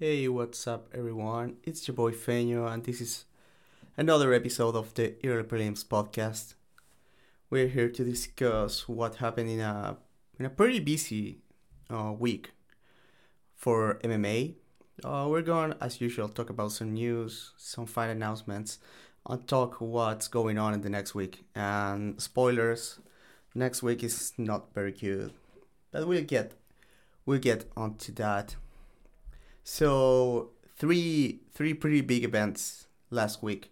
Hey, what's up, everyone? It's your boy Feño, and this is another episode of the Early Prelims podcast. We're here to discuss what happened in a in a pretty busy uh, week for MMA. Uh, we're going, as usual, talk about some news, some fight announcements, and talk what's going on in the next week. And spoilers, next week is not very good, but we'll get we'll get onto that. So three three pretty big events last week.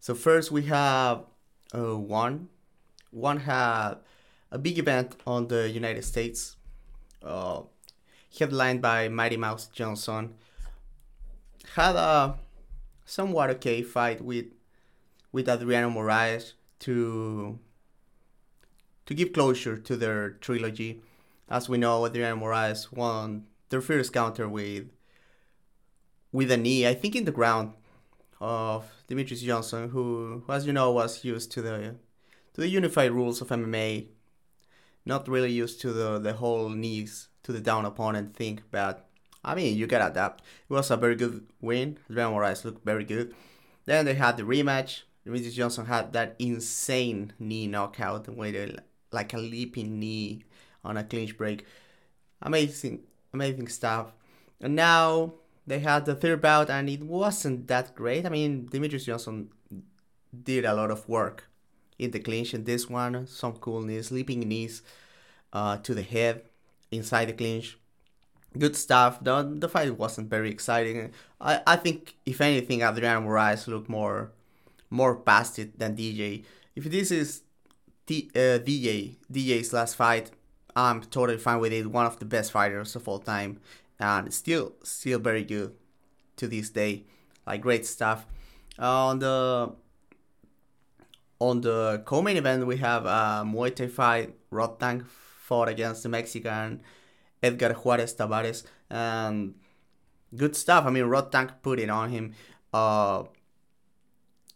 So first we have uh, one one had a big event on the United States, uh, headlined by Mighty Mouse Johnson. Had a somewhat okay fight with with Adriano Moraes to to give closure to their trilogy. As we know, Adriano Moraes won their first counter with with a knee, I think in the ground of Demetrious Johnson, who, who, as you know, was used to the to the unified rules of MMA, not really used to the the whole knees to the down opponent thing. But I mean, you gotta adapt. It was a very good win. Adriano Moraes looked very good. Then they had the rematch. Demetrious Johnson had that insane knee knockout with like a leaping knee on a clinch break. Amazing, amazing stuff. And now they had the third bout and it wasn't that great. I mean, Demetrious Johnson did a lot of work in the clinch in this one. Some cool knees, knees uh, to the head inside the clinch. Good stuff. The, the fight wasn't very exciting. I, I think, if anything, Adriano Moraes looked more more past it than DJ. If this is T, uh, DJ DJ's last fight, I'm totally fine with it. One of the best fighters of all time and still still very good to this day. Like great stuff. Uh, on the on the co-main event, we have a Muay Thai fight. Rodtang fought against the Mexican Edgar Juarez Tavares, and good stuff. I mean, Rodtang put it on him. Uh,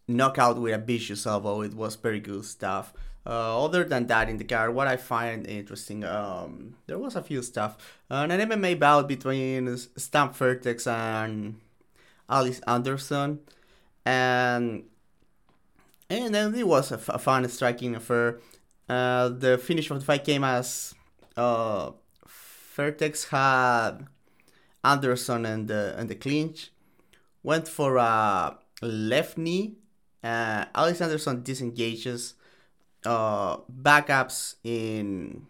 knockout with a vicious elbow. It was very good stuff. Uh, other than that, in the card, what I find interesting, um, there was a few stuff. Uh, an MMA bout between Stamp Fairtex and Alyse Anderson, and and then it was a, f- a fun striking affair. Uh, the finish of the fight came as uh, Fairtex had Anderson and the and the clinch, went for a left knee. Uh, Alyse Anderson disengages uh, backups in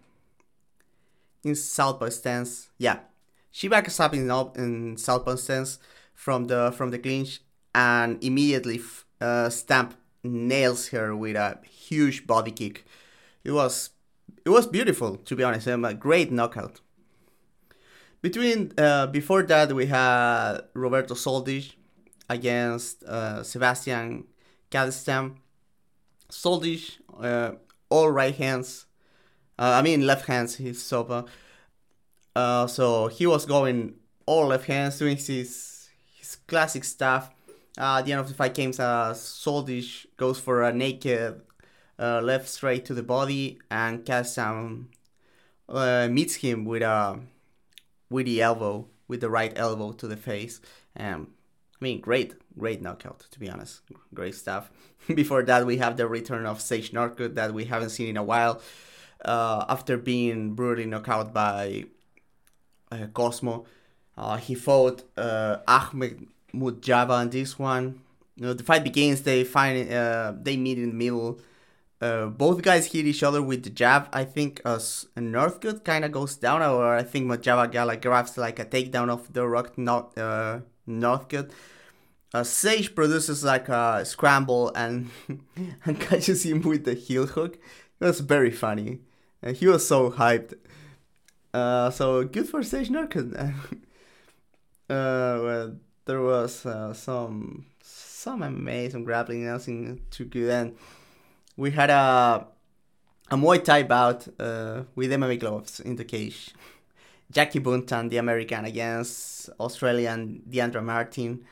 in southpaw stance. Yeah, she backs up in in southpaw stance from the from the clinch and immediately uh, Stamp nails her with a huge body kick. It was it was beautiful to be honest. A great knockout. Between uh, before that we had Roberto Soldic against uh, Sebastian Kadestam. Soldic, uh, all right hands. Uh, I mean left hands. He's sopa. Uh, so he was going all left hands, doing his his classic stuff. Uh, at the end of the fight, came uh, goes for a naked uh, left straight to the body, and Kadestam uh, meets him with a with the elbow, with the right elbow to the face. And I mean, great, great knockout, to be honest. Great stuff. Before that, we have the return of Sage Northcutt that we haven't seen in a while. Uh, after being brutally knocked out by uh, Cosmo, uh, he fought uh, Ahmed Mujtaba in this one. You know, the fight begins. They find uh, they meet in the middle. Uh, both guys hit each other with the jab. I think uh, Northcutt kind of goes down, or I think Mujtaba like grabs like a takedown of the rock not uh, Northcutt. Uh, Sage produces like a scramble and and catches him with the heel hook. It was very funny. Uh, he was so hyped. Uh, so good for Sage Northcutt. uh, well, there was uh, some some some grappling, nothing too good, and we had a a Muay Thai bout uh, with MMA gloves in the cage. Jackie Buntan, the American, against Australian Diandra Martin.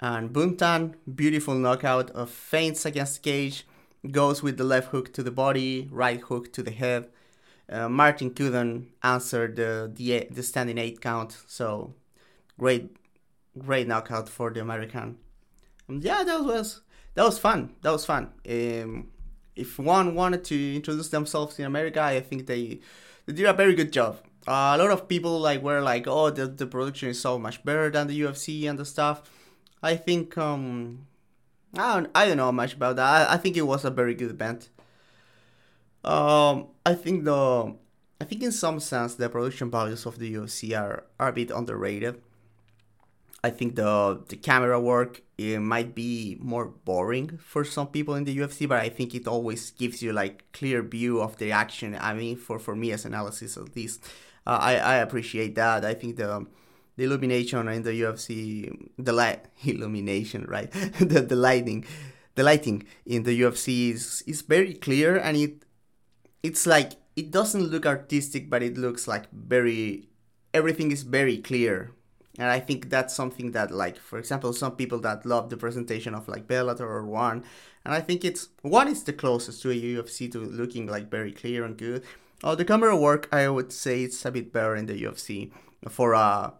And Buntan, beautiful knockout of feints against Cage, goes with the left hook to the body, right hook to the head. Uh, Martin couldn't answer the, the the standing eight count, so great great knockout for the American. And yeah, that was that was fun. That was fun. Um, if one wanted to introduce themselves in America, I think they they did a very good job. A lot of people like were like, "Oh, the the production is so much better than the UFC and the stuff." I think um, I don't I don't know much about that. I, I think it was a very good event. Um, I think the I think in some sense the production values of the UFC are, are a bit underrated. I think the the camera work it might be more boring for some people in the UFC, but I think it always gives you like clear view of the action. I mean, for for me as an analysis at least, I I appreciate that. I think the um, the illumination in the UFC, the light illumination, right? the the lighting, the lighting in the UFC is is very clear, and it it's like it doesn't look artistic, but it looks like very everything is very clear. And I think that's something that, like, for example, some people that love the presentation of like Bellator or One, and I think it's one is the closest to a UFC to looking like very clear and good. Oh, the camera work, I would say it's a bit better in the UFC for a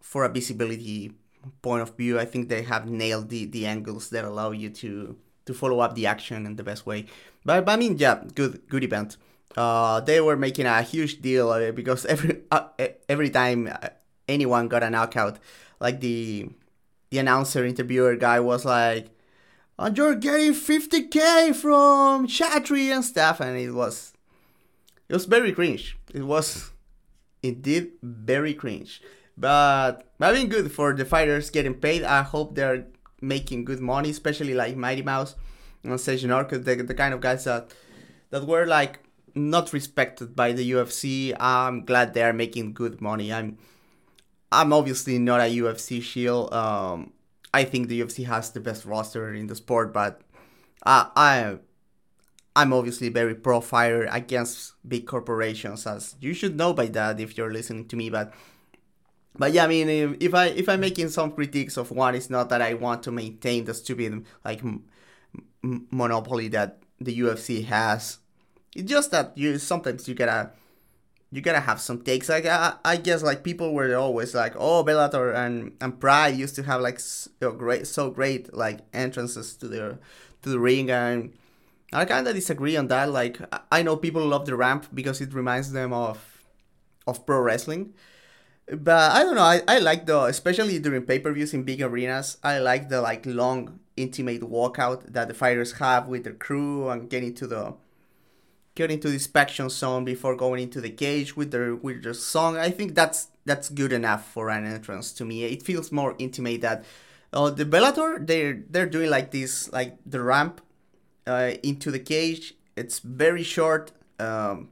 for a visibility point of view. I think they have nailed the, the angles that allow you to to follow up the action in the best way. But, but I mean, yeah, good good event. Uh, they were making a huge deal it because every uh, every time uh, anyone got a knockout, like the the announcer interviewer guy was like, oh, "You're getting 50k from Chatri and stuff," and it was it was very cringe. It was indeed very cringe. But I good for the fighters getting paid. I hope they're making good money, especially like Mighty Mouse and Sage Northcutt, the, the kind of guys that that were like not respected by the UFC. I'm glad they are making good money. I'm I'm obviously not a UFC shield. Um, I think the UFC has the best roster in the sport, but I I I'm obviously very pro fighter against big corporations, as you should know by that if you're listening to me. But but yeah, I mean, if, if I if I'm making some critiques of one, it's not that I want to maintain the stupid like m- monopoly that the UFC has. It's just that you sometimes you gotta you gotta have some takes. Like I, I guess like people were always like, oh, Bellator and and Pride used to have like so great so great like entrances to the to the ring and. I kind of disagree on that. Like, I know people love the ramp because it reminds them of of pro wrestling, but I don't know. I, I like the especially during pay per views in big arenas. I like the like long intimate walkout that the fighters have with their crew and getting to the getting to the inspection zone before going into the cage with their with their song. I think that's that's good enough for an entrance to me. It feels more intimate that uh, the Bellator they're they're doing like this like the ramp uh, into the cage. It's very short. Um,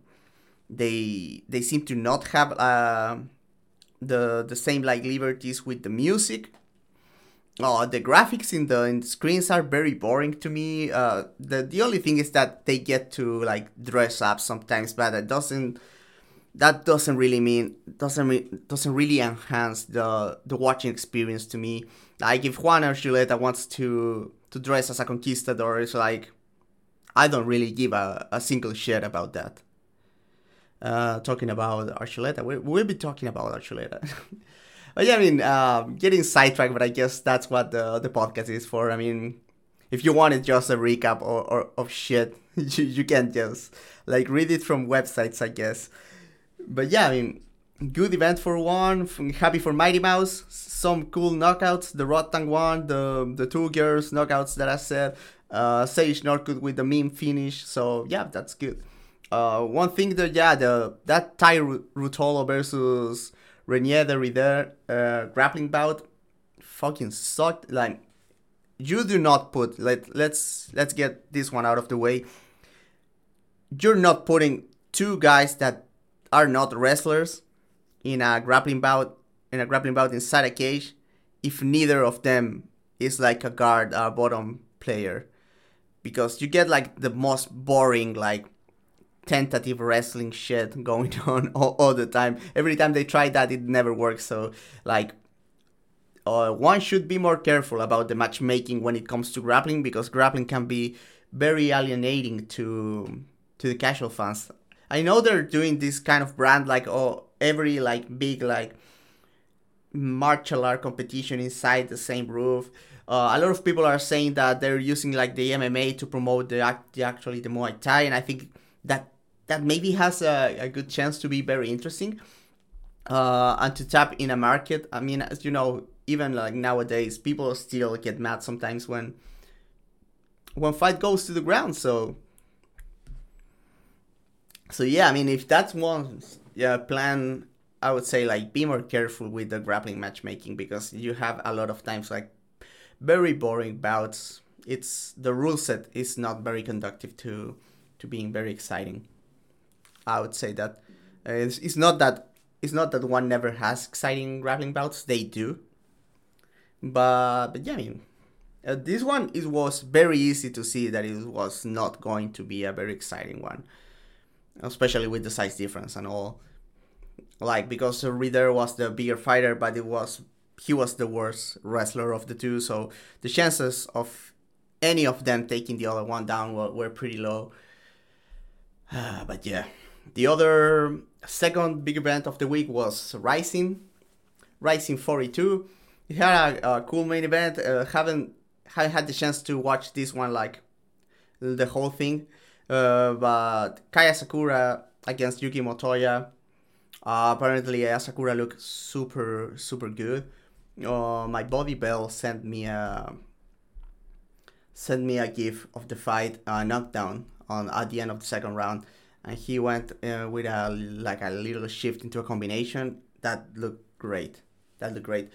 they they seem to not have uh, the the same like liberties with the music. Oh, the graphics in the, in the screens are very boring to me. Uh, the the only thing is that they get to like dress up sometimes, but that doesn't that doesn't really mean doesn't re- doesn't really enhance the the watching experience to me. Like if Juan or Archuleta wants to to dress as a conquistador, it's like I don't really give a, a single shit about that. Uh, talking about Archuleta, we, we'll be talking about Archuleta. but yeah, I mean, uh, getting sidetracked, but I guess that's what the the podcast is for. I mean, if you wanted just a recap or, or of shit, you, you can just like read it from websites, I guess. But yeah, I mean, good event for one. Happy for Mighty Mouse. Some cool knockouts. The Rodtang one, the the two girls knockouts that I said. Uh, Sage Northcutt with the meme finish. So yeah, that's good. Uh, one thing that yeah, the that Tye Ruotolo versus Reinier de Ridder uh, grappling bout fucking sucked. Like you do not put let let's let's get this one out of the way. You're not putting two guys that are not wrestlers in a grappling bout in a grappling bout inside a cage if neither of them is like a guard or bottom player because you get like the most boring like tentative wrestling shit going on all, all, the time. Every time they try that, it never works. So, like, uh, one should be more careful about the matchmaking when it comes to grappling because grappling can be very alienating to to the casual fans. I know they're doing this kind of brand like oh every like big like martial art competition inside the same roof. Uh, a lot of people are saying that they're using like the MMA to promote the, the actually the Muay Thai, and I think that that maybe has a, a good chance to be very interesting uh, and to tap in a market. I mean, as you know, even like nowadays, people still get mad sometimes when when fight goes to the ground. So so yeah, I mean, if that's one yeah plan, I would say like be more careful with the grappling matchmaking because you have a lot of times like very boring bouts. It's the rule set is not very conductive to to being very exciting. I would say that uh, it's, it's not that it's not that one never has exciting grappling bouts. They do, but but yeah, I mean, uh, this one it was very easy to see that it was not going to be a very exciting one, especially with the size difference and all. Like because Reader was the bigger fighter, but it was he was the worst wrestler of the two, so the chances of any of them taking the other one down were, were pretty low. Uh, but yeah, the other second big event of the week was Rizin, Rizin 42. It had a, a cool main event. Uh, haven't haven't had the chance to watch this one like the whole thing, uh, but Kai Asakura against Yuki Motoya. Uh, apparently, Asakura looked super super good. Uh, my Bobby Bell sent me a sent me a gif of the fight uh, knockdown on at the end of the second round and he went uh, with a like a little shift into a combination that looked great. That looked great.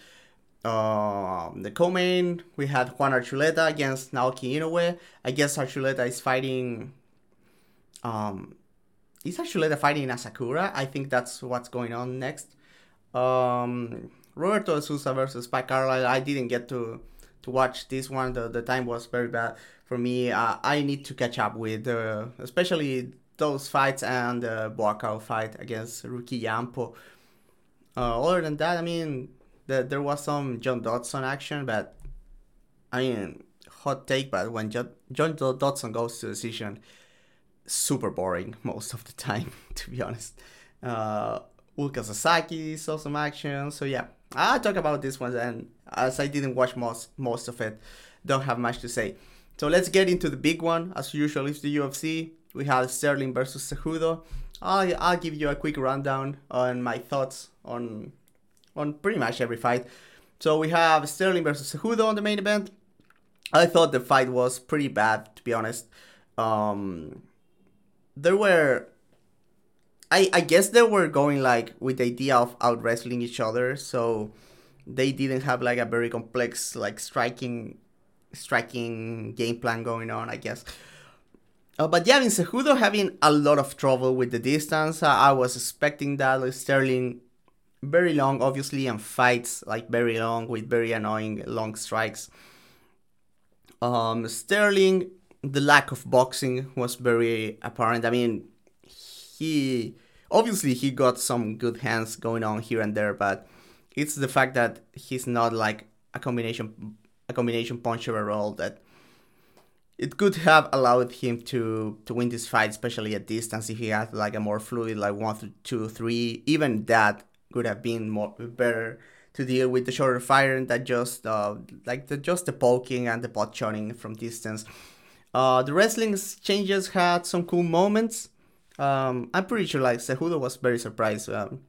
Um, the co-main we had Juan Archuleta against Naoki Inoue. I guess Archuleta is fighting. Um, is the fighting in Asakura? I think that's what's going on next. Um, Roberto Sousa versus Spike Carlyle. I didn't get to to watch this one. The the time was very bad for me. Uh, I need to catch up with, uh, especially those fights and the Buakaw fight against Ricky Yampo. Uh, other than that, I mean, the, there was some John Dodson action, but I mean, hot take, but when John, John Dodson goes to decision, super boring most of the time, to be honest. Uh, Ulka Sasaki saw some action, so yeah, I'll talk about this one, and as I didn't watch most most of it, don't have much to say. So let's get into the big one, as usual, it's the UFC we have Sterling versus Cejudo. I'll, I'll give you a quick rundown on my thoughts on on pretty much every fight. So we have Sterling versus Cejudo on the main event. I thought the fight was pretty bad, to be honest. Um, there were, I I guess they were going like with the idea of out wrestling each other, so they didn't have like a very complex like striking striking game plan going on. I guess. Uh, but yeah, I mean, Cejudo having a lot of trouble with the distance. Uh, I was expecting that. Like Sterling, very long, obviously, and fights like very long with very annoying long strikes. Um, Sterling, the lack of boxing was very apparent. I mean, he obviously he got some good hands going on here and there, but it's the fact that he's not like a combination a combination puncher at all that it could have allowed him to to win this fight, especially at distance, if he had like a more fluid, like one, two, three. Even that could have been more better to deal with the shorter fire than just uh, like the just the poking and the pot shotting from distance. Uh, the wrestling changes had some cool moments. Um, I'm pretty sure like Cejudo was very surprised. Um,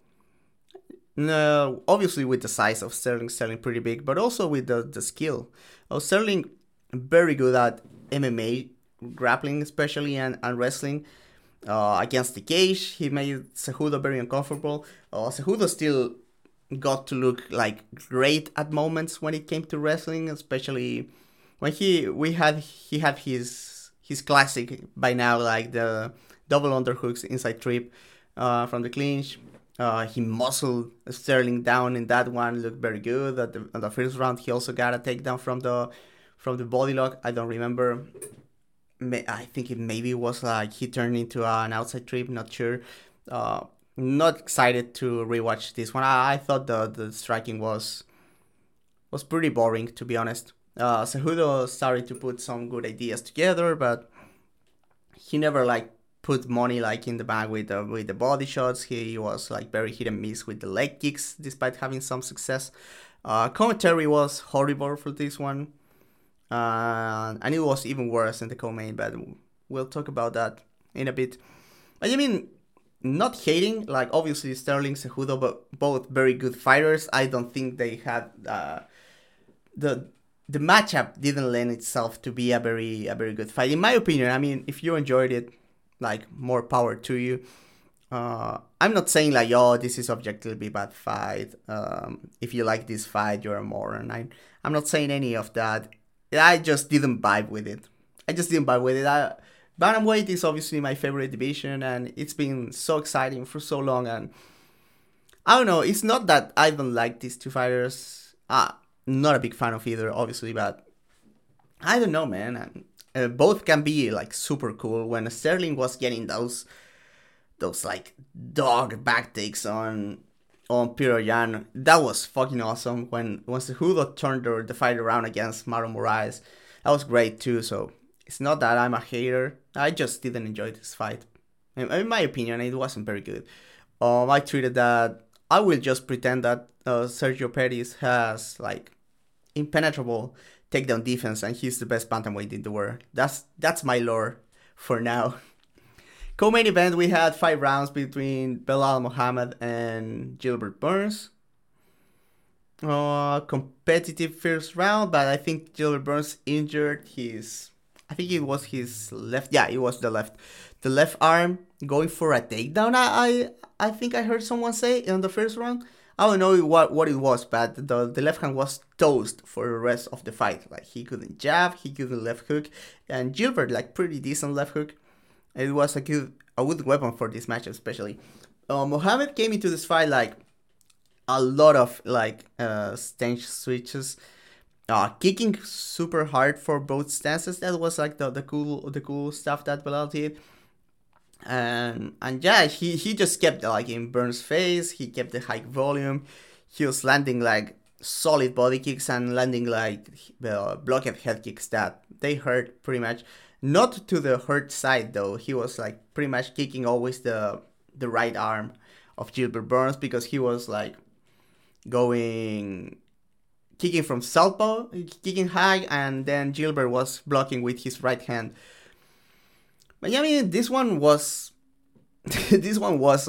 no, obviously with the size of Sterling, Sterling pretty big, but also with the the skill. Oh, Sterling very good at MMA grappling, especially and, and wrestling. Uh, against the cage, he made Cejudo very uncomfortable. Uh, Cejudo still got to look like great at moments when it came to wrestling, especially when he we had he had his his classic by now like the double underhooks inside trip uh, from the clinch. Uh, he muscled Sterling down in that one, looked very good. At the, at the first round, he also got a takedown from the from the body lock. I don't remember. I think it maybe was like he turned into an outside trip. Not sure. Uh, not excited to rewatch this one. I, I thought the the striking was was pretty boring to be honest. Uh, Cejudo started to put some good ideas together, but he never like put money like in the bag with the with the body shots. He was like very hit and miss with the leg kicks, despite having some success. Uh, commentary was horrible for this one, uh, and it was even worse in the co-main. But we'll talk about that in a bit. I mean, not hating. Like obviously Sterling Cejudo, but both very good fighters. I don't think they had uh, the the matchup didn't lend itself to be a very a very good fight in my opinion. I mean, if you enjoyed it, like more power to you. Uh, I'm not saying like, oh, this is objectively bad fight. Um, if you like this fight, you're a moron. I, I'm not saying any of that. I just didn't vibe with it. I just didn't vibe with it. I, Bantamweight is obviously my favorite division, and it's been so exciting for so long. And I don't know. It's not that I don't like these two fighters. Ah, not a big fan of either, obviously, but I don't know, man. Uh, both can be like super cool. When Sterling was getting those, those like dog back takes on on Petr Yan, that was fucking awesome. When once Cejudo turned the, the fight around against Marlon Moraes, that was great too. So it's not that I'm a hater. I just didn't enjoy this fight. In, in my opinion, it wasn't very good. Um, I tweeted that I will just pretend that uh, Sergio Pettis has like impenetrable takedown defense and he's the best bantamweight in the world. That's that's my lore for now. Co-main event we had five rounds between Belal Muhammad and Gilbert Burns. Uh, competitive first round, but I think Gilbert Burns injured his I think it was his left. Yeah, it was the left. The left arm going for a takedown. I I, I think I heard someone say in the first round. I don't know what, what it was, but the, the left hand was toast for the rest of the fight. Like he couldn't jab, he couldn't left hook, and Gilbert like pretty decent left hook. It was a good a good weapon for this match, especially. Uh, Muhammad came into this fight like a lot of like uh, switches uh, kicking super hard for both stances. That was like the, the cool the cool stuff that Belal did. And and yeah, he, he just kept like in Burns' face. He kept the high volume. He was landing like solid body kicks and landing like uh, blocked head kicks that they hurt pretty much. Not to the hurt side though. He was like pretty much kicking always the the right arm of Gilbert Burns because he was like going kicking from southpaw, kicking high, and then Gilbert was blocking with his right hand. But yeah, I mean, this one was, this one was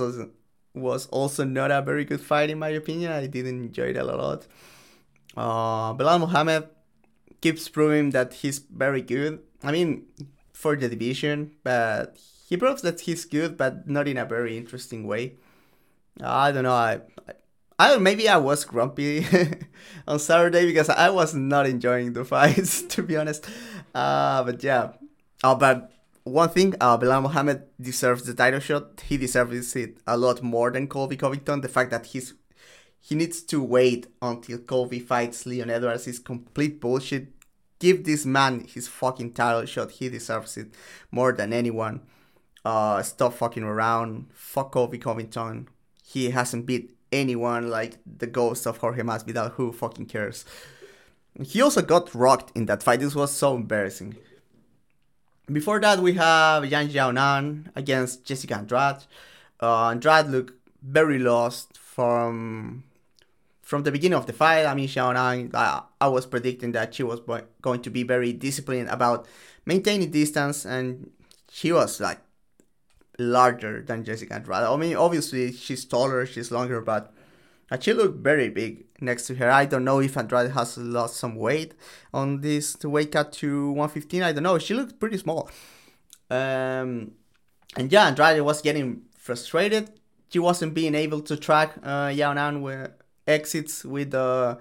was also not a very good fight in my opinion. I didn't enjoy it a lot. Uh, Belal Muhammad keeps proving that he's very good. I mean, for the division, but he proves that he's good, but not in a very interesting way. I don't know. I, I I maybe I was grumpy on Saturday because I was not enjoying the fights to be honest. Uh, but yeah. Oh, but one thing, uh, Belal Muhammad deserves the title shot. He deserves it a lot more than Colby Covington. The fact that he's he needs to wait until Colby fights Leon Edwards is complete bullshit. Give this man his fucking title shot. He deserves it more than anyone. Uh, stop fucking around. Fuck Colby Covington. He hasn't beat anyone like the ghost of Jorge Masvidal. Who fucking cares? He also got rocked in that fight. This was so embarrassing. Before that, we have Yan Xiaonan against Jessica Andrade. Uh, Andrade looked very lost from from the beginning of the fight. I mean, Xiaonan, I, I was predicting that she was going to be very disciplined about maintaining distance, and she was like larger than Jessica Andrade. I mean, obviously she's taller, she's longer, but she looked very big next to her. I don't know if Andrade has lost some weight on this weight cut to 115. I don't know. She looked pretty small. Um, and yeah, Andrade was getting frustrated. She wasn't being able to track uh, Yao Nan with exits with the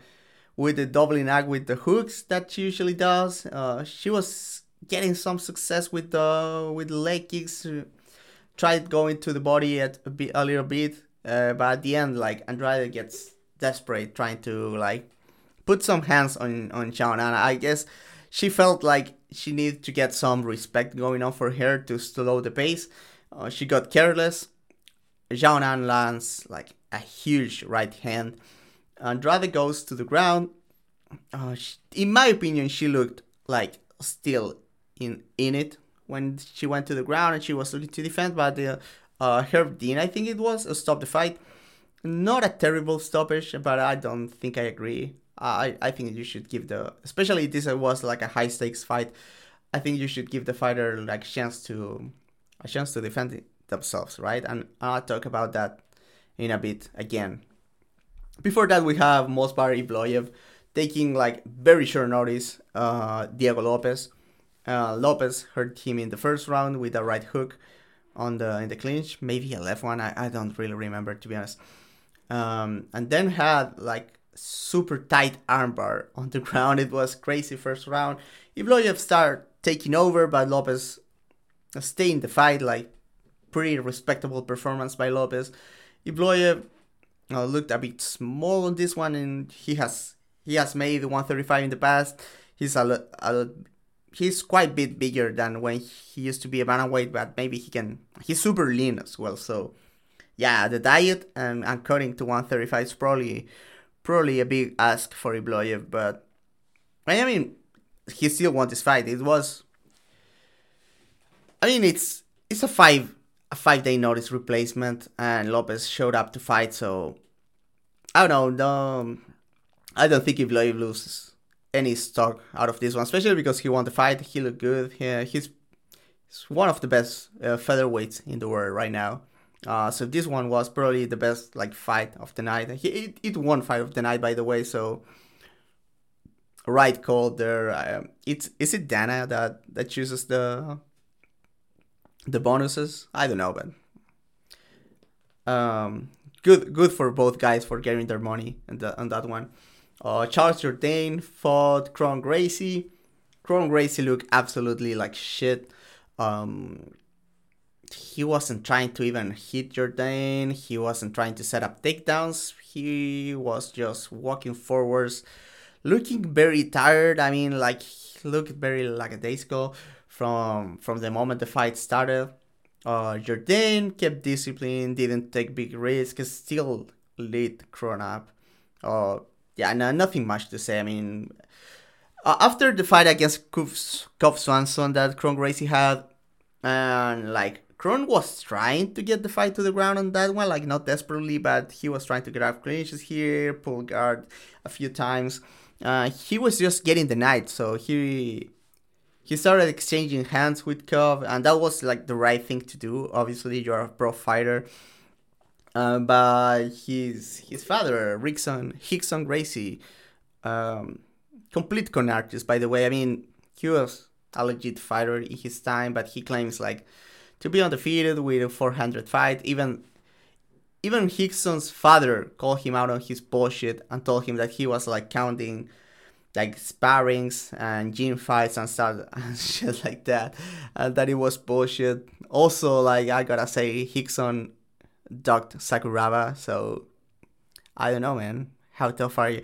with the doubling act with the hooks that she usually does. Uh, she was getting some success with the with leg kicks tried going to the body at a, bit, a little bit, uh, but at the end, like Andrade gets desperate, trying to like put some hands on on Shawn, and I guess she felt like she needed to get some respect going on for her to slow the pace. Uh, she got careless. Xiaonan lands like a huge right hand. Andrade goes to the ground. Uh, she, in my opinion, she looked like still in in it when she went to the ground and she was looking to defend, but uh, uh, Herb Dean, I think it was, stopped the fight. Not a terrible stoppage, but I don't think I agree. I, I think you should give the, especially this was like a high stakes fight. I think you should give the fighter like chance to, a chance to defend themselves, right? And I'll talk about that in a bit again. Before that, we have Movsar Evloev taking like very short notice uh, Diego Lopes. Uh, Lopes hurt him in the first round with a right hook on the in the clinch, maybe a left one. I, I don't really remember to be honest. Um, and then had like super tight armbar on the ground. It was crazy first round. Evloev started taking over, but Lopes stayed in the fight. Like pretty respectable performance by Lopes. Evloev uh, looked a bit small on this one, and he has he has made 135 in the past. He's a, a he's quite a bit bigger than when he used to be a bantamweight, but maybe he can. He's super lean as well. So, yeah, the diet and, and cutting to 135 is probably probably a big ask for Evloev, but I mean, he still won this fight. It was. I mean, it's it's a five a five day notice replacement, and Lopes showed up to fight. So I don't know. I don't think Evloev loses any stock out of this one, especially because he won the fight. He looked good. He, he's, he's one of the best uh, featherweights in the world right now. Uh, so this one was probably the best like fight of the night. He it, it won fight of the night by the way. So right call there. Um, it's is it Dana that that chooses the the bonuses? I don't know, but um, good good for both guys for getting their money and on that one. Uh, Charles Jourdain fought Kron Gracie. Kron Gracie looked absolutely like shit. Um, he wasn't trying to even hit Jourdain. He wasn't trying to set up takedowns. He was just walking forwards, looking very tired. I mean, like looked very like a day's lackadaisical from from the moment the fight started. Uh, Jourdain kept discipline, didn't take big risks, still lit Kron up. Uh, yeah, no, nothing much to say. I mean, uh, after the fight against Cub Swanson that Kron Gracie had, and like Kron was trying to get the fight to the ground on that one, like not desperately, but he was trying to grab clinches here, pull guard a few times. Uh, he was just getting night, so he he started exchanging hands with Cub, and that was like the right thing to do. Obviously, you're a pro fighter, uh, but his his father, Rickson Rickson Gracie, um, complete con artist. By the way, I mean he was a legit fighter in his time, but he claims like to be undefeated with a 400 fight. Even even Rickson's father called him out on his bullshit and told him that he was like counting like sparrings and gym fights and stuff and shit like that, and that it was bullshit. Also, like I gotta say, Rickson ducked Sakuraba, so I don't know, man. How tough are you?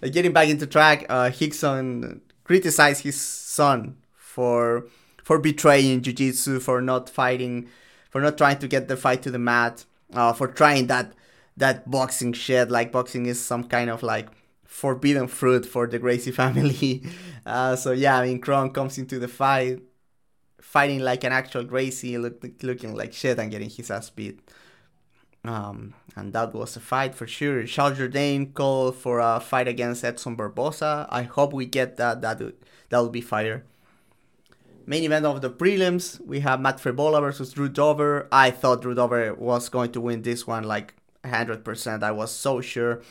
Getting back into track, uh, Rickson criticized his son for for betraying jiu-jitsu, for not fighting, for not trying to get the fight to the mat, uh, for trying that that boxing shit. Like boxing is some kind of like forbidden fruit for the Gracie family. Uh, so yeah, I mean, Kron comes into the fight fighting like an actual Gracie, look, looking like shit and getting his ass beat. Um, and that was a fight for sure. Charles Jourdain called for a fight against Edson Barboza. I hope we get that. That would, that would be fire. Main event of the prelims, we have Matt Frevola versus Drew Dober. I thought Drew Dober was going to win this one like 100%. I was so sure.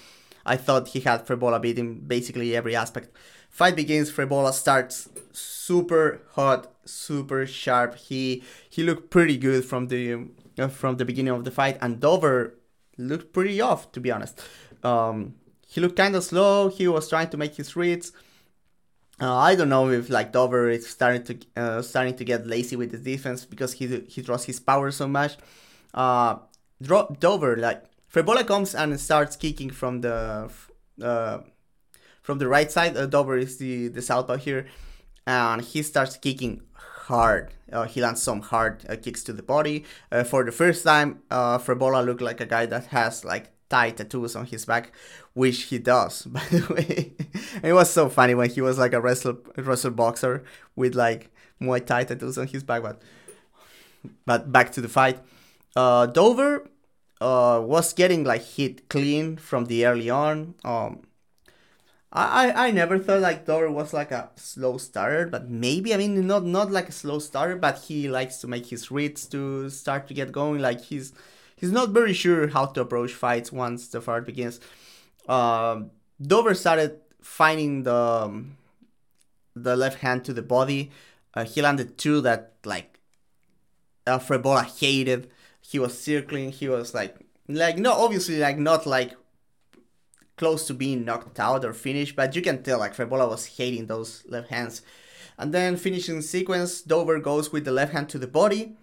I thought he had Frevola beat in basically every aspect. Fight begins. Frevola starts super hot, super sharp. He he looked pretty good from the from the beginning of the fight, and Dober looked pretty off to be honest. Um, he looked kind of slow. He was trying to make his reads. Uh, I don't know if like Dober is starting to uh, starting to get lazy with his defense because he he draws his power so much. Uh, Dober like Frevola comes and starts kicking from the uh, from the right side. Uh, Dober is the the southpaw here, and he starts kicking hard. Uh, he lands some hard uh, kicks to the body. Uh, for the first time, uh, Frevola looked like a guy that has like Thai tattoos on his back, which he does, by the way. it was so funny when he was like a wrestler, wrestler boxer with like Muay Thai tattoos on his back, but but back to the fight. Uh, Dober uh, was getting like hit clean from the early on. Um, I, I never thought like Dober was like a slow starter, but maybe I mean not not like a slow starter, but he likes to make his reads to start to get going. Like he's he's not very sure how to approach fights once the fight begins. Um, Dober started finding the the left hand to the body. Uh, he landed two that like uh, Frevola hated. He was circling. He was like like no obviously like not like close to being knocked out or finished, but you can tell like Frevola was hating those left hands. And then finishing sequence, Dober goes with the left hand to the body,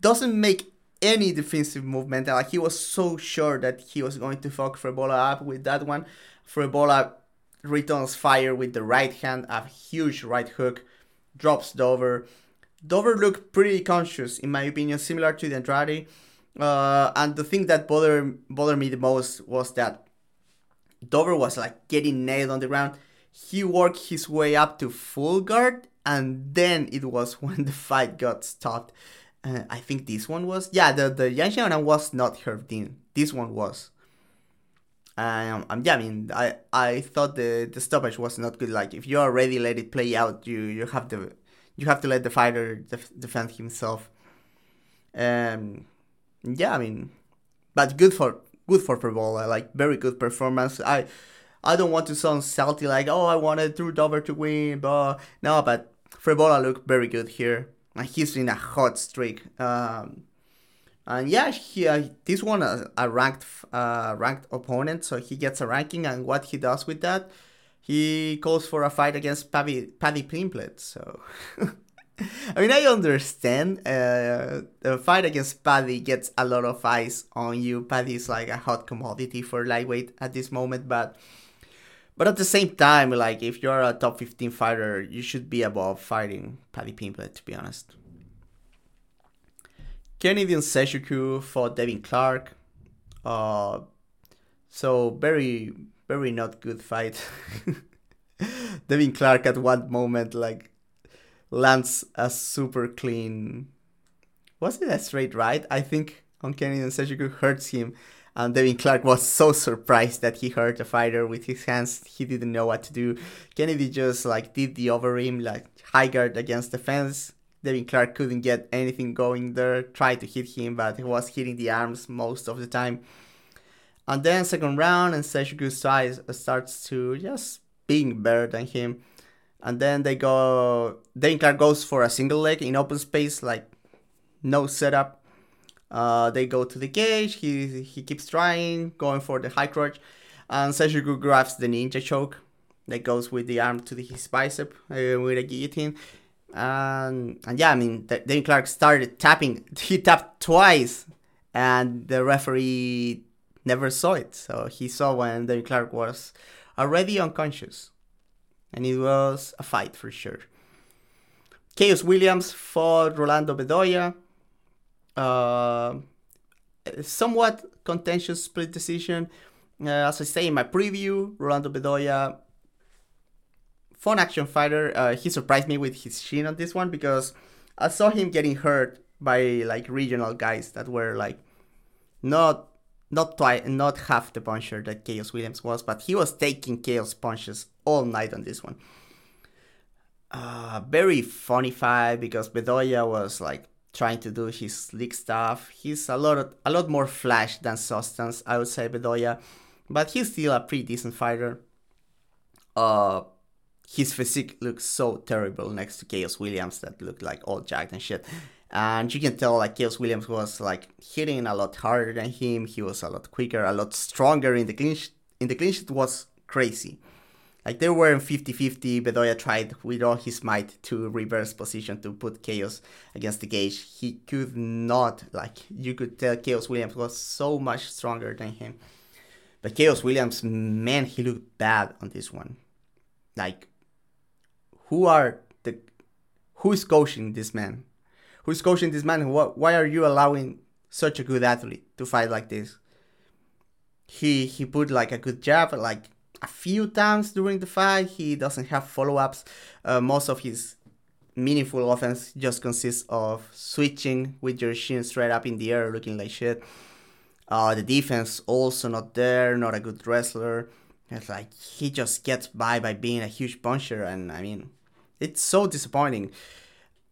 doesn't make any defensive movement. Like he was so sure that he was going to fuck Frevola up with that one. Frevola returns fire with the right hand, a huge right hook, drops Dober. Dober looked pretty conscious, in my opinion, similar to the Andrade. Uh, and the thing that bothered bothered me the most was that Dober was like getting nailed on the ground. He worked his way up to full guard, and then it was when the fight got stopped. Uh, I think this one was yeah the the Yan Xiaonan was not hurt in this one was. Um, um, yeah, I mean, I I thought the the stoppage was not good. Like, if you already let it play out, you you have to you have to let the fighter def- defend himself. Um, yeah, I mean, but good for good for Frevola, like very good performance. I I don't want to sound salty like oh I wanted Drew Dober to win, but no, but Frevola looked very good here, and he's in a hot streak. Um, and yeah, he uh, this one a, a ranked uh, ranked opponent, so he gets a ranking, and what he does with that, he calls for a fight against Paddy Paddy Pimblett. So I mean, I understand. Uh, the fight against Paddy gets a lot of eyes on you. Paddy is like a hot commodity for lightweight at this moment, but but at the same time, like if you're a top 15 fighter, you should be above fighting Paddy Pimblett, to be honest. Kennedy Nzechukwu for Devin Clark. Uh, so very very not good fight. Devin Clark at one moment like lands a super clean. Was it a straight right? I think on Kennedy Nzechukwu hurts him, and Devin Clark was so surprised that he hurt a fighter with his hands. He didn't know what to do. Kennedy just like did the over him, like high guard against the fence. Devin Clark couldn't get anything going there. Tried to hit him, but he was hitting the arms most of the time. And then second round, and Nzechukwu uh, size starts to just being better than him and then they go. Devin Clark goes for a single leg in open space, like no setup. Uh, they go to the cage. He he keeps trying, going for the high crotch, and Nzechukwu grabs the ninja choke that goes with the arm to the, his bicep uh, with a guillotine. And and yeah, I mean, Devin Clark started tapping. He tapped twice, and the referee never saw it. So he saw when Devin Clark was already unconscious and it was a fight for sure. Khaos Williams fought Rolando Bedoya. Uh, somewhat contentious split decision. Uh, as I say in my preview, Rolando Bedoya, fun action fighter. Uh, he surprised me with his shin on this one because I saw him getting hurt by like regional guys that were like not not twice, not half the puncher that Khaos Williams was, but he was taking Khaos punches all night on this one. Uh, very funny fight because Bedoya was like trying to do his slick stuff. He's a lot of, a lot more flash than substance, I would say Bedoya, but he's still a pretty decent fighter. Uh, his physique looks so terrible next to Khaos Williams that looked like all jacked and shit and you can tell like Khaos Williams was like hitting a lot harder than him. He was a lot quicker, a lot stronger in the clinch. In the clinch, it was crazy. Like they were in 50-50. Bedoya tried with all his might to reverse position to put Khaos against the cage. He could not. Like you could tell, Khaos Williams was so much stronger than him. But Khaos Williams, man, he looked bad on this one. Like, who are the, who is coaching this man? Who's coaching this man? Why are you allowing such a good athlete to fight like this? He he put like a good jab like a few times during the fight. He doesn't have follow ups. Uh, most of his meaningful offense just consists of switching with your shin straight up in the air, looking like shit. Uh, the defense also not there, not a good wrestler. It's like he just gets by by being a huge puncher, and I mean, it's so disappointing.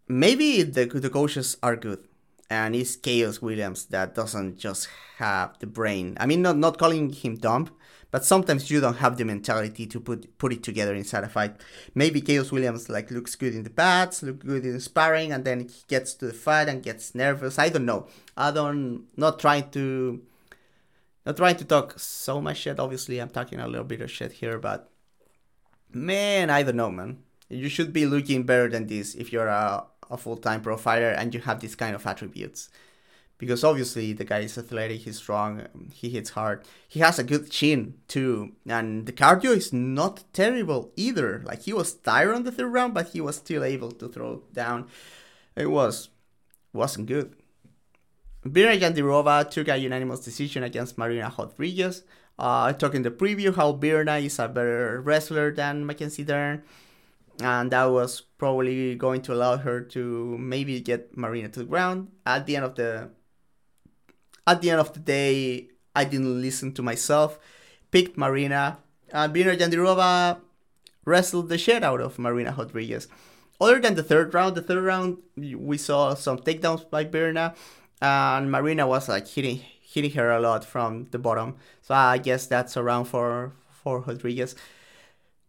Maybe the the coaches are good, and it's Khaos Williams that doesn't just have the brain. I mean, not not calling him dumb, but sometimes you don't have the mentality to put put it together inside a fight. Maybe Khaos Williams like looks good in the pads, look good in sparring, and then he gets to the fight and gets nervous. I don't know. I don't not trying to not trying to talk so much shit. Obviously, I'm talking a little bit of shit here, but man, I don't know, man. You should be looking better than this if you're a, a full time pro fighter and you have these kind of attributes because obviously the guy is athletic, he's strong, he hits hard. He has a good chin too, and the cardio is not terrible either. Like he was tired on the third round, but he was still able to throw down. It was wasn't good. Virna Jandiroba took a unanimous decision against Marina Rodriguez. Uh, I talked in the preview how Virna is a better wrestler than Mackenzie Dern, and that was probably going to allow her to maybe get Marina to the ground. At the end of the at the end of the day, I didn't listen to myself, picked Marina, and Virna Jandiroba wrestled the shit out of Marina Rodriguez. Other than the third round, the third round we saw some takedowns by Virna, and Marina was like hitting hitting her a lot from the bottom. So I guess that's a round for for Rodriguez.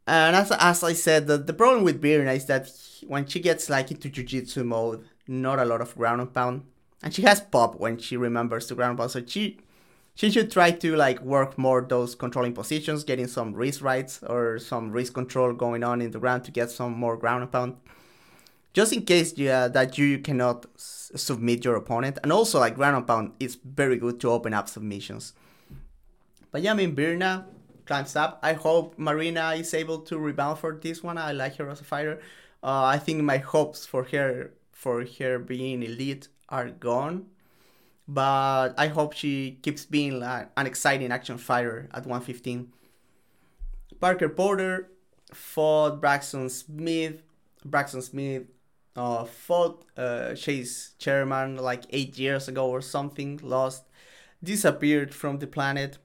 And as, as I said, the, the problem with Virna is that when she gets like into jiu-jitsu mode, not a lot of ground and pound and she has pop when she remembers to ground pound. So she she should try to like work more those controlling positions, getting some wrist rides or some wrist control going on in the ground to get some more ground and pound. Just in case yeah, that you cannot s- submit your opponent, and also like ground and pound is very good to open up submissions. But yeah, I mean Virna climbs up. I hope Marina is able to rebound for this one. I like her as a fighter. Uh, I think my hopes for her for her being elite are gone. But I hope she keeps being like an exciting action fighter at 115. Parker Porter fought Braxton Smith. Braxton Smith uh, fought uh, Chase Sherman like eight years ago or something, lost, disappeared from the planet,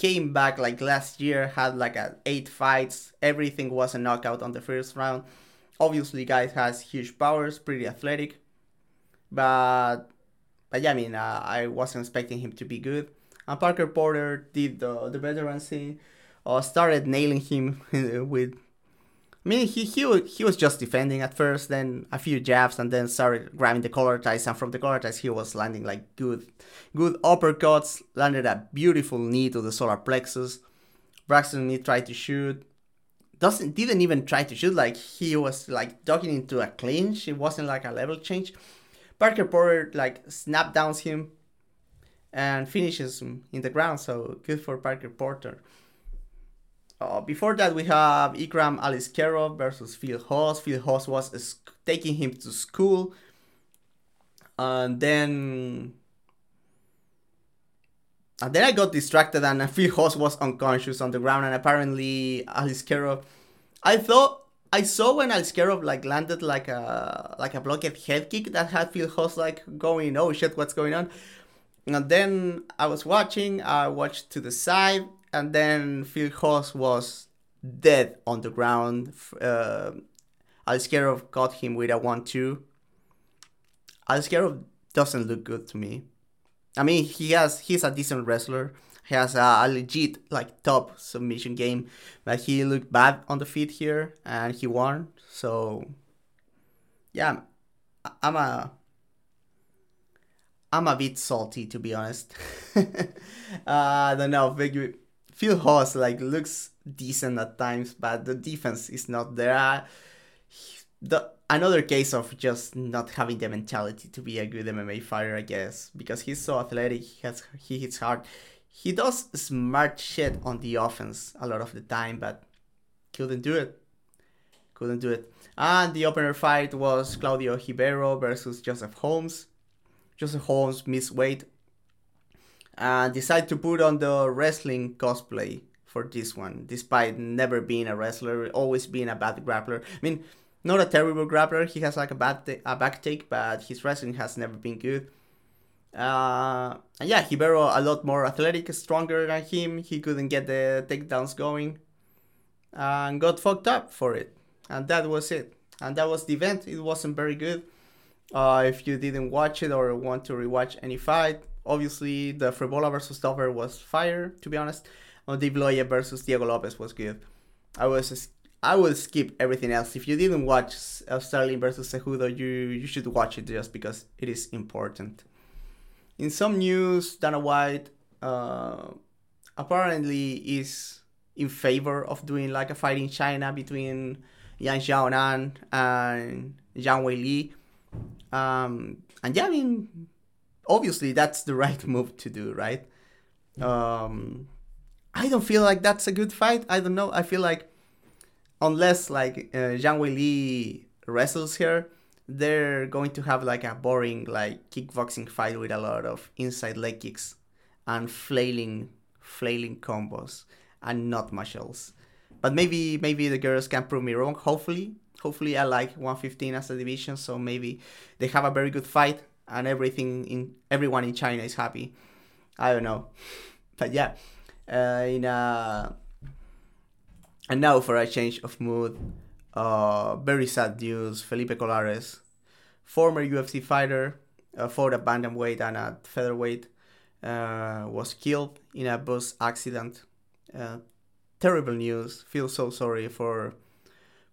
came back like last year, had like a eight fights, everything was a knockout on the first round. Obviously, guy has huge powers, pretty athletic, but but yeah, I mean, uh, I wasn't expecting him to be good. And Parker Porter did the the veterancy, uh, started nailing him with. I mean, he, he he was just defending at first, then a few jabs, and then started grabbing the collar ties. And from the collar ties, he was landing like good, good uppercuts. Landed a beautiful knee to the solar plexus. Braxton Smith tried to shoot, doesn't didn't even try to shoot. Like he was like ducking into a clinch. It wasn't like a level change. Parker Porter like snap downs him and finishes him in the ground. So good for Parker Porter. Uh, before that, we have Ikram Aliskerov versus Phil Hawes. Phil Hawes was taking him to school, and then and then I got distracted, and Phil Hawes was unconscious on the ground, and apparently Aliskerov. I thought I saw when Aliskerov like landed like a like a blocked head kick that had Phil Hawes like going, oh shit, what's going on? And then I was watching, I watched to the side, and then Phil Hawes was dead on the ground. Uh, Aliskerov caught him with a one-two. Aliskerov doesn't look good to me. I mean, he has he's a decent wrestler he has a, a, legit like top submission game, but he looked bad on the feet here and he won. So yeah, I'm a I'm a bit salty to be honest. uh, I don't know. Phil Hawes like looks decent at times, but the defense is not there. Uh, the another case of just not having the mentality to be a good MMA fighter, I guess, because he's so athletic. He has he hits hard he does smart shit on the offense a lot of the time, but couldn't do it. Couldn't do it. And the opener fight was Claudio Ribeiro versus Joseph Holmes. Joseph Holmes missed weight and decided to put on the wrestling cosplay for this one, despite never being a wrestler, always being a bad grappler. I mean, not a terrible grappler. He has like a bad a back take, but his wrestling has never been good. Uh, and yeah, Ribeiro a lot more athletic, stronger than him. He couldn't get the takedowns going, and got fucked up for it. And that was it. And that was the event. It wasn't very good. Uh, if you didn't watch it or want to rewatch any fight, obviously the Frevola versus Dober was fire. To be honest, uh, Dave Loya versus Diego Lopes was good. I was I will skip everything else. If you didn't watch uh, Sterling versus Cejudo, you you should watch it just because it is important. In some news, Dana White uh, apparently is in favor of doing like a fight in China between Yan Xiaonan and Zhang Weili. Um, and yeah, I mean, obviously that's the right move to do, right? Um, I don't feel like that's a good fight. I don't know. I feel like unless like uh, Zhang Weili wrestles here, they're going to have like a boring like kickboxing fight with a lot of inside leg kicks and flailing flailing combos and not much else. But maybe maybe the girls can prove me wrong. Hopefully, hopefully I like 115 as a division, so maybe they have a very good fight and everything in everyone in China is happy. I don't know, but yeah, uh, in a and now for a change of mood. Uh, very sad news. Felipe Colares, former UFC fighter, uh, fought at bantamweight and at featherweight, uh, was killed in a bus accident. Uh, terrible news. Feel so sorry for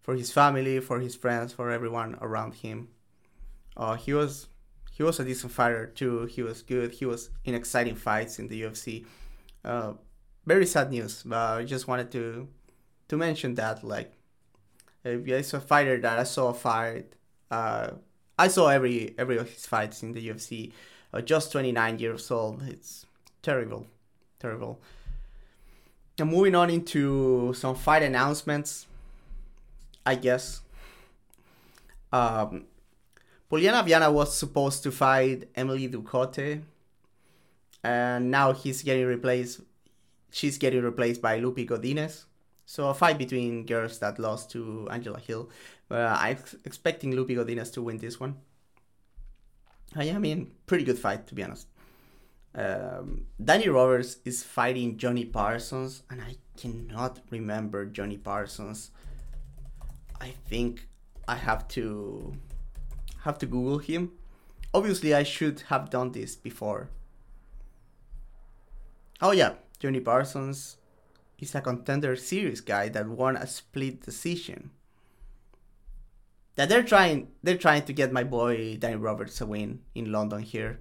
for his family, for his friends, for everyone around him. Uh, he was he was a decent fighter too. He was good. He was in exciting fights in the UFC. Uh, very sad news, but I just wanted to to mention that like if it's a fighter that I saw fight, uh, I saw every every of his fights in the UFC. Uh, just 29 years old. It's terrible, terrible. And moving on into some fight announcements, I guess. Um, Poliana Viana was supposed to fight Emily Ducote, and now he's getting replaced. She's getting replaced by Loopy Godinez. So a fight between girls that lost to Angela Hill. Uh, I'm expecting Loopy Godinez to win this one. I mean, pretty good fight to be honest. Um, Danny Roberts is fighting Johnny Parsons, and I cannot remember Johnny Parsons. I think I have to have to Google him. Obviously, I should have done this before. Oh yeah, Johnny Parsons is a contender series guy that won a split decision. That they're trying they're trying to get my boy Danny Roberts a win in London here.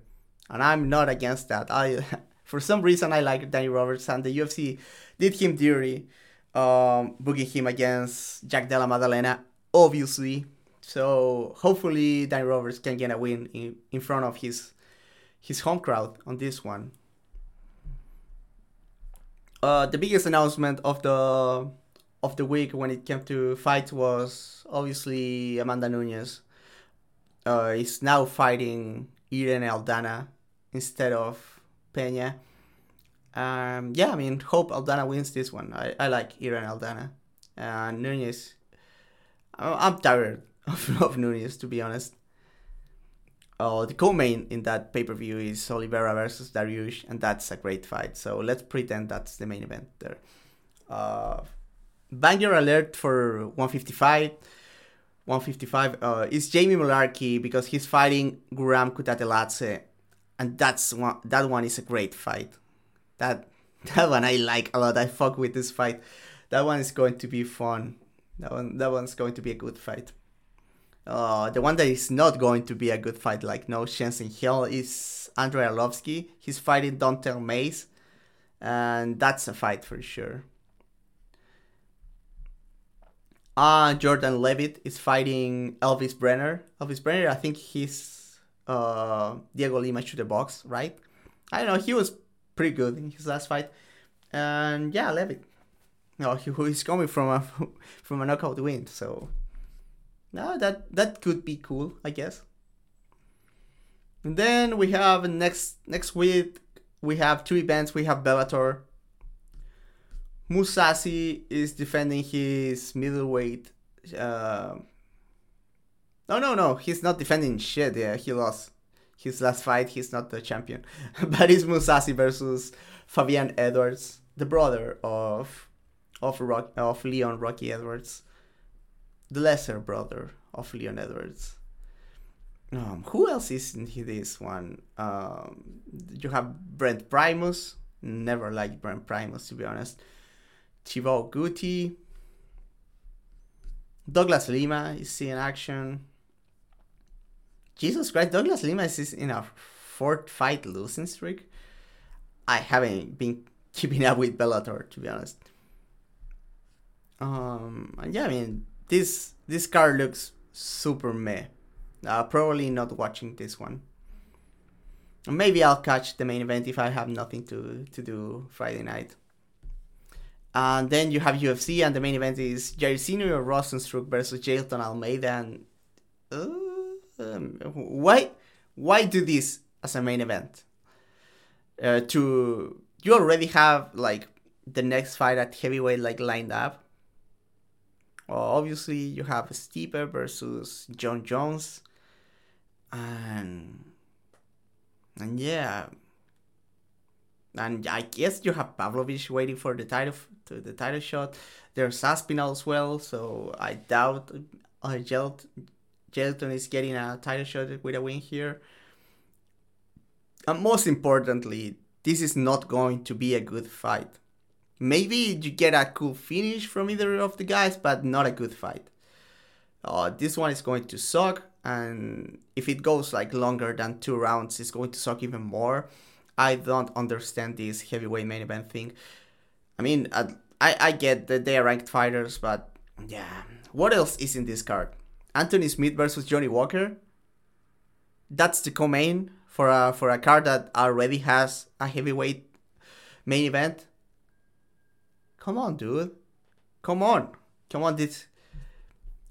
And I'm not against that. I for some reason I like Danny Roberts and the UFC did him dirty, um, booking him against Jack Della Maddalena, obviously. So hopefully Danny Roberts can get a win in, in front of his his home crowd on this one. Uh, the biggest announcement of the of the week when it came to fights was obviously Amanda Nunes. Uh, is now fighting Irene Aldana instead of Pena. Um, yeah, I mean, hope Aldana wins this one. I, I like Irene Aldana. And Nunes, I'm tired of, of to be honest. Uh, the co-main in that pay-per-view is Oliveira versus Dariush, and that's a great fight. So let's pretend that's the main event there. Uh, banger alert for 155. 155 uh, is Jamie Mullarkey because he's fighting Guram Kutateladze, and that's one. That one is a great fight. That that one I like a lot. I fuck with this fight. That one is going to be fun. That one that one's going to be a good fight. Uh, the one that is not going to be a good fight, like no chance in hell, is Andrei Arlovsky. He's fighting Don'Tale Mayes, and that's a fight for sure. Uh, Jordan Levitt is fighting Elves Brener. Elves Brener, I think he's uh, Diego Lima to the box, right? I don't know. He was pretty good in his last fight, and yeah, Levitt. No, he, he's coming from a from a knockout win, so no, that that could be cool, I guess. And then we have next next week we have two events. We have Bellator. Mousasi is defending his middleweight uh, No, no, no. He's not defending shit. Yeah, he lost his last fight. He's not the champion. but it's Mousasi versus Fabian Edwards, the brother of of Rock, of Leon Rocky Edwards, the lesser brother of Leon Edwards. Um, who else is in this one? Um, you have Brent Primus. Never liked Brent Primus to be honest. Thibault Gouti. Douglas Lima is in action. Jesus Christ, Douglas Lima is in a fourth fight losing streak. I haven't been keeping up with Bellator to be honest. Um, yeah, I mean this this card looks super meh. Uh, probably not watching this one. Maybe I'll catch the main event if I have nothing to, to do Friday night. And then you have UFC, and the main event is Jairzinho Rozenstruik versus Jailton Almeida. And uh, why why do this as a main event? Uh, to you already have like the next fight at heavyweight like lined up. Well, obviously you have Stipe versus John Jones, and and yeah, and I guess you have Pavlovich waiting for the title to the title shot. There's Aspinall as well, so I doubt uh, is getting a title shot with a win here. And most importantly, this is not going to be a good fight. Maybe you get a cool finish from either of the guys, but not a good fight. Uh, this one is going to suck, and if it goes like longer than two rounds, it's going to suck even more. I don't understand this heavyweight main event thing. I mean, I I get that they are ranked fighters, but yeah, what else is in this card? Anthony Smith versus Johnny Walker. That's the co-main for a for a card that already has a heavyweight main event. Come on, dude. Come on. Come on, this.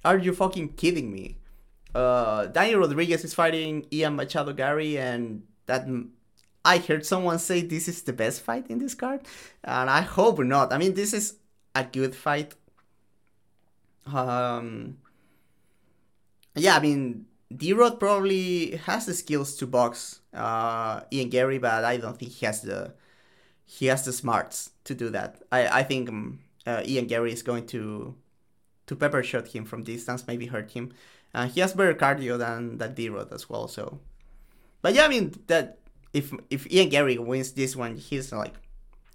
Are you fucking kidding me? Uh, Daniel Rodriguez is fighting Ian Machado Garry, and that I heard someone say this is the best fight in this card, and I hope not. I mean, this is a good fight. Um, yeah, I mean, D Rod probably has the skills to box uh, Ian Garry, but I don't think he has the he has the smarts to do that. I I think um, uh, Ian Garry is going to to pepper shot him from distance, maybe hurt him. Uh, he has better cardio than that D Rod as well. So, but yeah, I mean that if if Ian Garry wins this one, he's like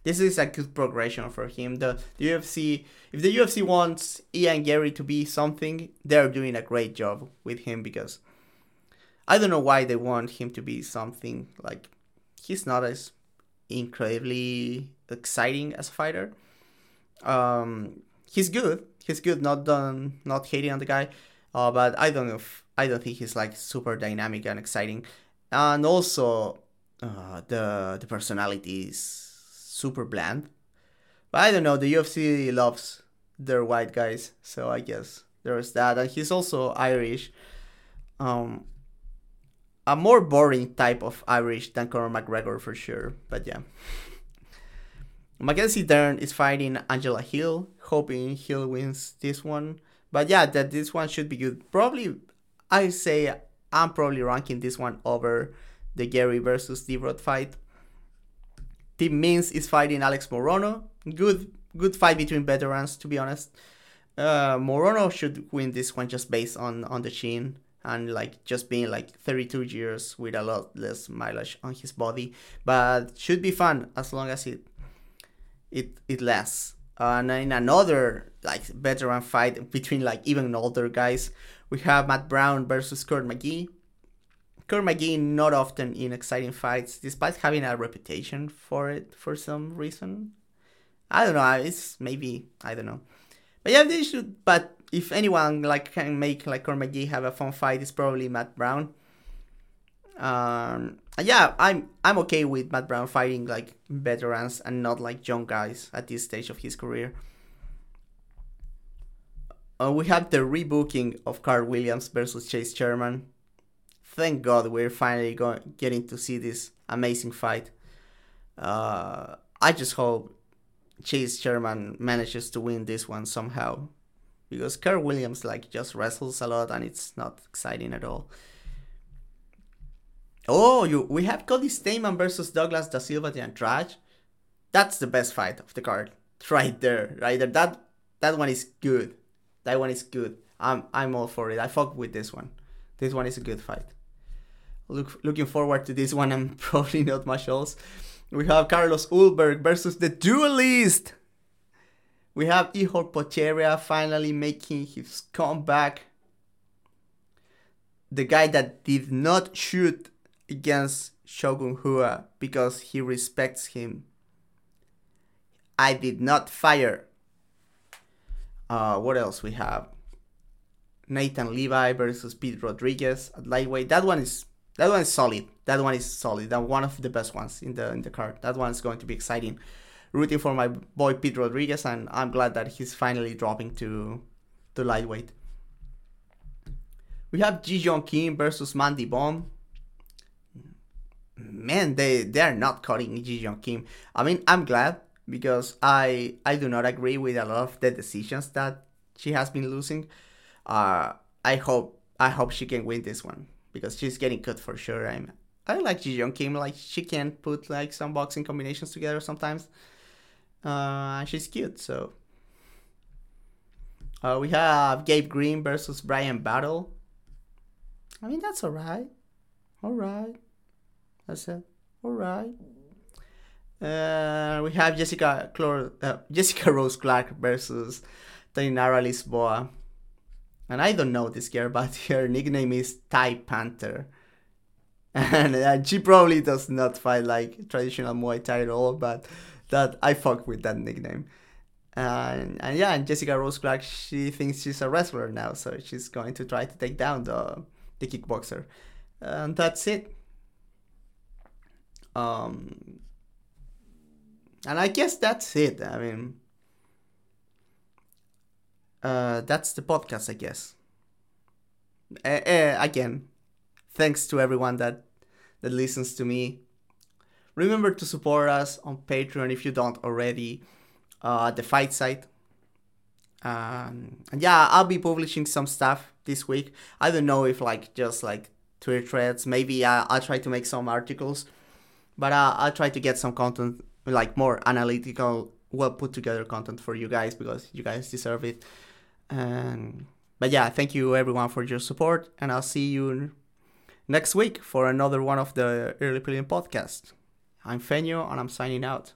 this is a good progression for him. The, the UFC if the UFC wants Ian Garry to be something, they're doing a great job with him because I don't know why they want him to be something like he's not as incredibly exciting as a fighter. Um, he's good. He's good. Not done. Not hating on the guy. Uh, but I don't know. If, I don't think he's like super dynamic and exciting. And also, uh, the the personality is super bland. But I don't know. The UFC loves their white guys, so I guess there's that. And he's also Irish. Um, a more boring type of Irish than Conor McGregor for sure. But yeah. Mackenzie Dern is fighting Angela Hill, hoping Hill wins this one. But yeah, that this one should be good. Probably, I say I'm probably ranking this one over the Garry versus D Rod fight. Tim Means is fighting Alex Morono. Good, good fight between veterans, to be honest. Uh, Morono should win this one just based on on the chin and like just being like 32 years with a lot less mileage on his body. But should be fun as long as it it it lasts. And in another like veteran fight between like even older guys we have matt brown versus Court McGee. Court McGee not often in exciting fights despite having a reputation for it for some reason. I don't know it's maybe i don't know. But yeah they should but if anyone like can make like McGee have a fun fight, it's probably Matt Brown. Um, yeah, I'm I'm okay with Matt Brown fighting like veterans and not like young guys at this stage of his career. Uh, we have the rebooking of Karl Williams versus Chase Sherman. Thank God we're finally going getting to see this amazing fight. Uh, I just hope Chase Sherman manages to win this one somehow because Karl Williams like just wrestles a lot and it's not exciting at all. Oh, you we have Cody Stamann versus Douglas Da Silva de Andrade. That's the best fight of the card, right there, right there. That that one is good. That one is good. I'm I'm all for it. I fuck with this one. This one is a good fight. Look, looking forward to this one. I'm probably not much else. We have Carlos Ulberg versus the Duelist. We have Ihor Potieria finally making his comeback. The guy that did not shoot against Shogun Rua because he respects him. I did not fire. Uh, what else we have? Natan Levy versus Pete Rodriguez at lightweight. That one is that one is solid. That one is solid. That one of the best ones in the in the card. That one is going to be exciting. Rooting for my boy Pete Rodriguez, and I'm glad that he's finally dropping to to lightweight. We have Ji Yeon Kim versus Mandy Bond. Man, they they are not cutting Ji Yeon Kim. I mean, I'm glad because I I do not agree with a lot of the decisions that she has been losing. Uh, I hope I hope she can win this one because she's getting cut for sure. I'm I like Ji Yeon Kim. Like she can put like some boxing combinations together sometimes. Uh, she's cute. So uh, we have Gabe Green versus Bryan Battle. I mean that's alright. Alright. That's it. Alright. Uh, we have Jessica Clor- uh, Jessica Rose Clark versus Tainara Lisboa. And I don't know this girl, but her nickname is Thai Panther. And uh, she probably does not fight like traditional Muay Thai at all, but that I fuck with that nickname. And, and yeah, and Jessica Rose Clark, she thinks she's a wrestler now, so she's going to try to take down the the kickboxer. And that's it. Um, and I guess that's it. I mean, uh, that's the podcast, I guess. Uh, again, thanks to everyone that that listens to me. Remember to support us on Patreon if you don't already. Uh, the fight site. Um, and yeah, I'll be publishing some stuff this week. I don't know if like just like Twitter threads. Maybe uh, I'll try to make some articles, but uh, I'll try to get some content like more analytical, well put together content for you guys because you guys deserve it. And but yeah, thank you everyone for your support, and I'll see you next week for another one of the Early Prelim podcast. I'm Feño, and I'm signing out.